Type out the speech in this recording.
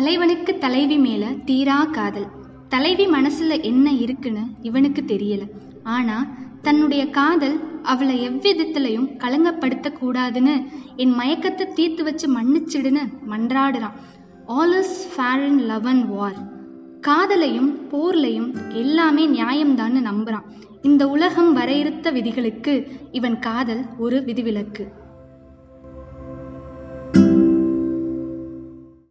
தலைவனுக்கு தலைவி மேல தீரா காதல். தலைவி மனசுல என்ன இருக்குன்னு இவனுக்கு தெரியல. ஆனா தன்னுடைய காதல் அவளை எவ்விதத்திலையும் கலங்கப்படுத்த கூடாதுன்னு என் மயக்கத்தை தீர்த்து வச்சு மன்னிச்சிடுன்னு மன்றாடுறான். All is fair in love and war காதலையும் போர்லையும் எல்லாமே நியாயம்தான்னு நம்புறான். இந்த உலகம் வரையறுத்த விதிகளுக்கு இவன் காதல் ஒரு விதிவிலக்கு.